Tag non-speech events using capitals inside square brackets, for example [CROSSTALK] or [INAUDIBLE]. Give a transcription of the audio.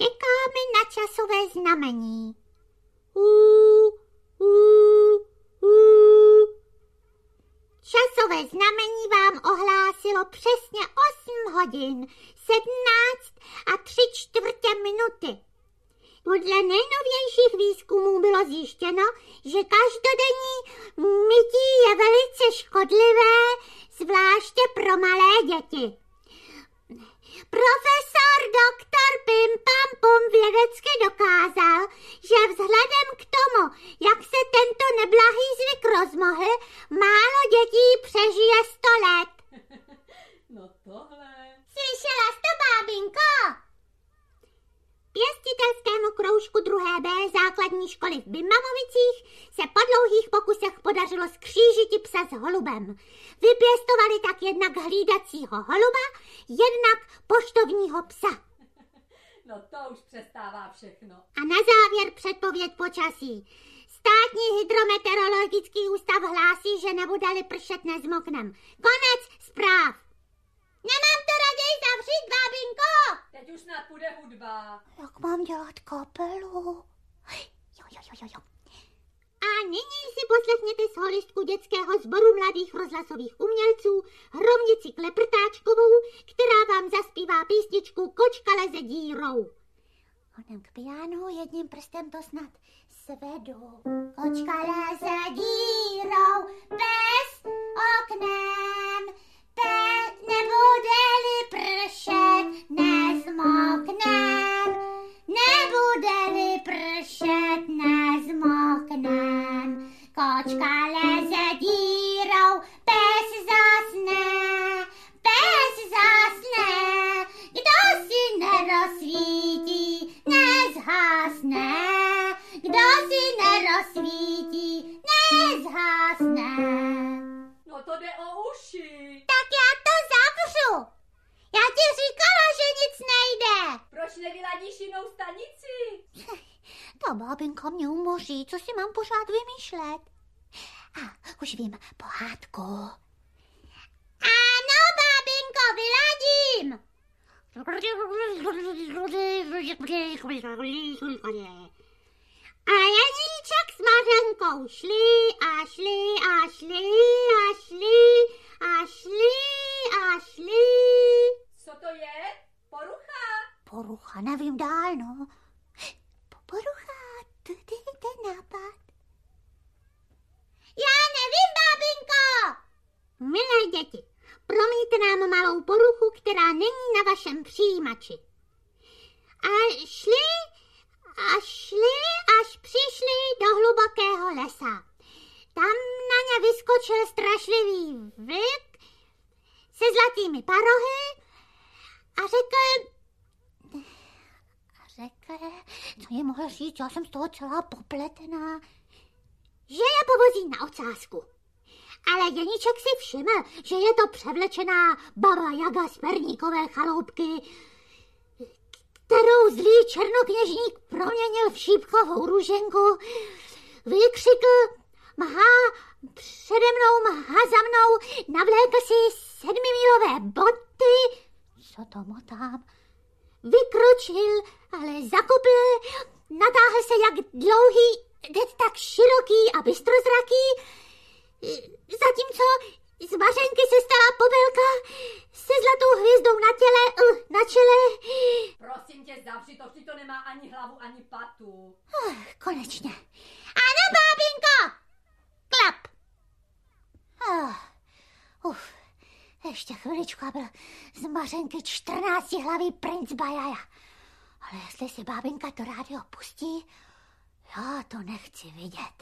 Čekáme na časové znamení. Uh, uh, uh. Časové znamení vám ohlásilo přesně 8 hodin, 17 a 3 čtvrtě minuty. Podle nejnovějších výzkumů bylo zjištěno, že každodenní mytí Kroužku 2. B základní školy v Bimamovicích se po dlouhých pokusech podařilo skřížit psa s holubem. Vypěstovali tak jednak hlídacího holuba, jednak poštovního psa. [LAUGHS] No to už přestává všechno. A na závěr předpověď počasí. Státní hydrometeorologický ústav hlásí, že nebude-li pršet nezmoknem. Konec zpráv. Nemám to raději zavřít, bábinko! Teď už snad půjde hudba. Jak mám dělat kapelu? Jo, jo, jo, jo, jo. A nyní si poslechněte solistku dětského sboru mladých rozhlasových umělců Hromnici Kleprtáčkovou, která vám zaspívá písničku Kočka leze dírou. Honem k pianu jedním prstem to snad svedu. Kočka leze dírou nezmoknem. Nebude-li pršet, nezmoknem. Kočka leze dírou, pes zasne, pes zasne. Kdo si nerozsvítí, nezhasne. Kdo si nerozsvítí, nezhasne. No to jde o uši. Tak já to zavřu. Já ti nejde. Proč nevyladíš jinou stanici? [LAUGHS] Ta bábinka mě umoří, co si mám pořád vymýšlet. A už vím, pohádku. Ano, bábinko, vyladím. A Janíček s Mařenkou šli a šli a šli a šli a šli. Co to je? Porucha? Porucha, nevím dál, no. Porucha, to je ten nápad. Já nevím, bábinko. Milé děti, promíte nám malou poruchu, která není na vašem přijímači. A šli a šli, až přišli do hlubokého lesa. Tam na ně vyskočil strašlivý vlk se zlatými parohy a řekl, a řekl, je mohl říct, já jsem z toho celá popletená, že je povozí na ocásku. Ale Jeníček si všiml, že je to převlečená baba Jaga z Perníkové chaloupky, kterou zlý černokněžník proměnil v šípkovou růženku, vykřikl, mahá přede mnou, mahá za mnou, navlékl si sedmimílové boty, co to motám, vykročil, ale zakopl, natáhl se jak dlouhý, teď tak široký a bystrozraký, zatímco z Mařenky se stala pobelka se zlatou hvězdou na těle, uh, na čele. Prosím tě, zavři to, vždyť to nemá ani hlavu, ani patu. Uh, konečně. Ano, bábinko! Klap! Uh, uf, ještě chviličku a byl z Mařenky 14 hlavý princ Bajaja. Ale jestli si bábinka to rádio pustí, já to nechci vidět.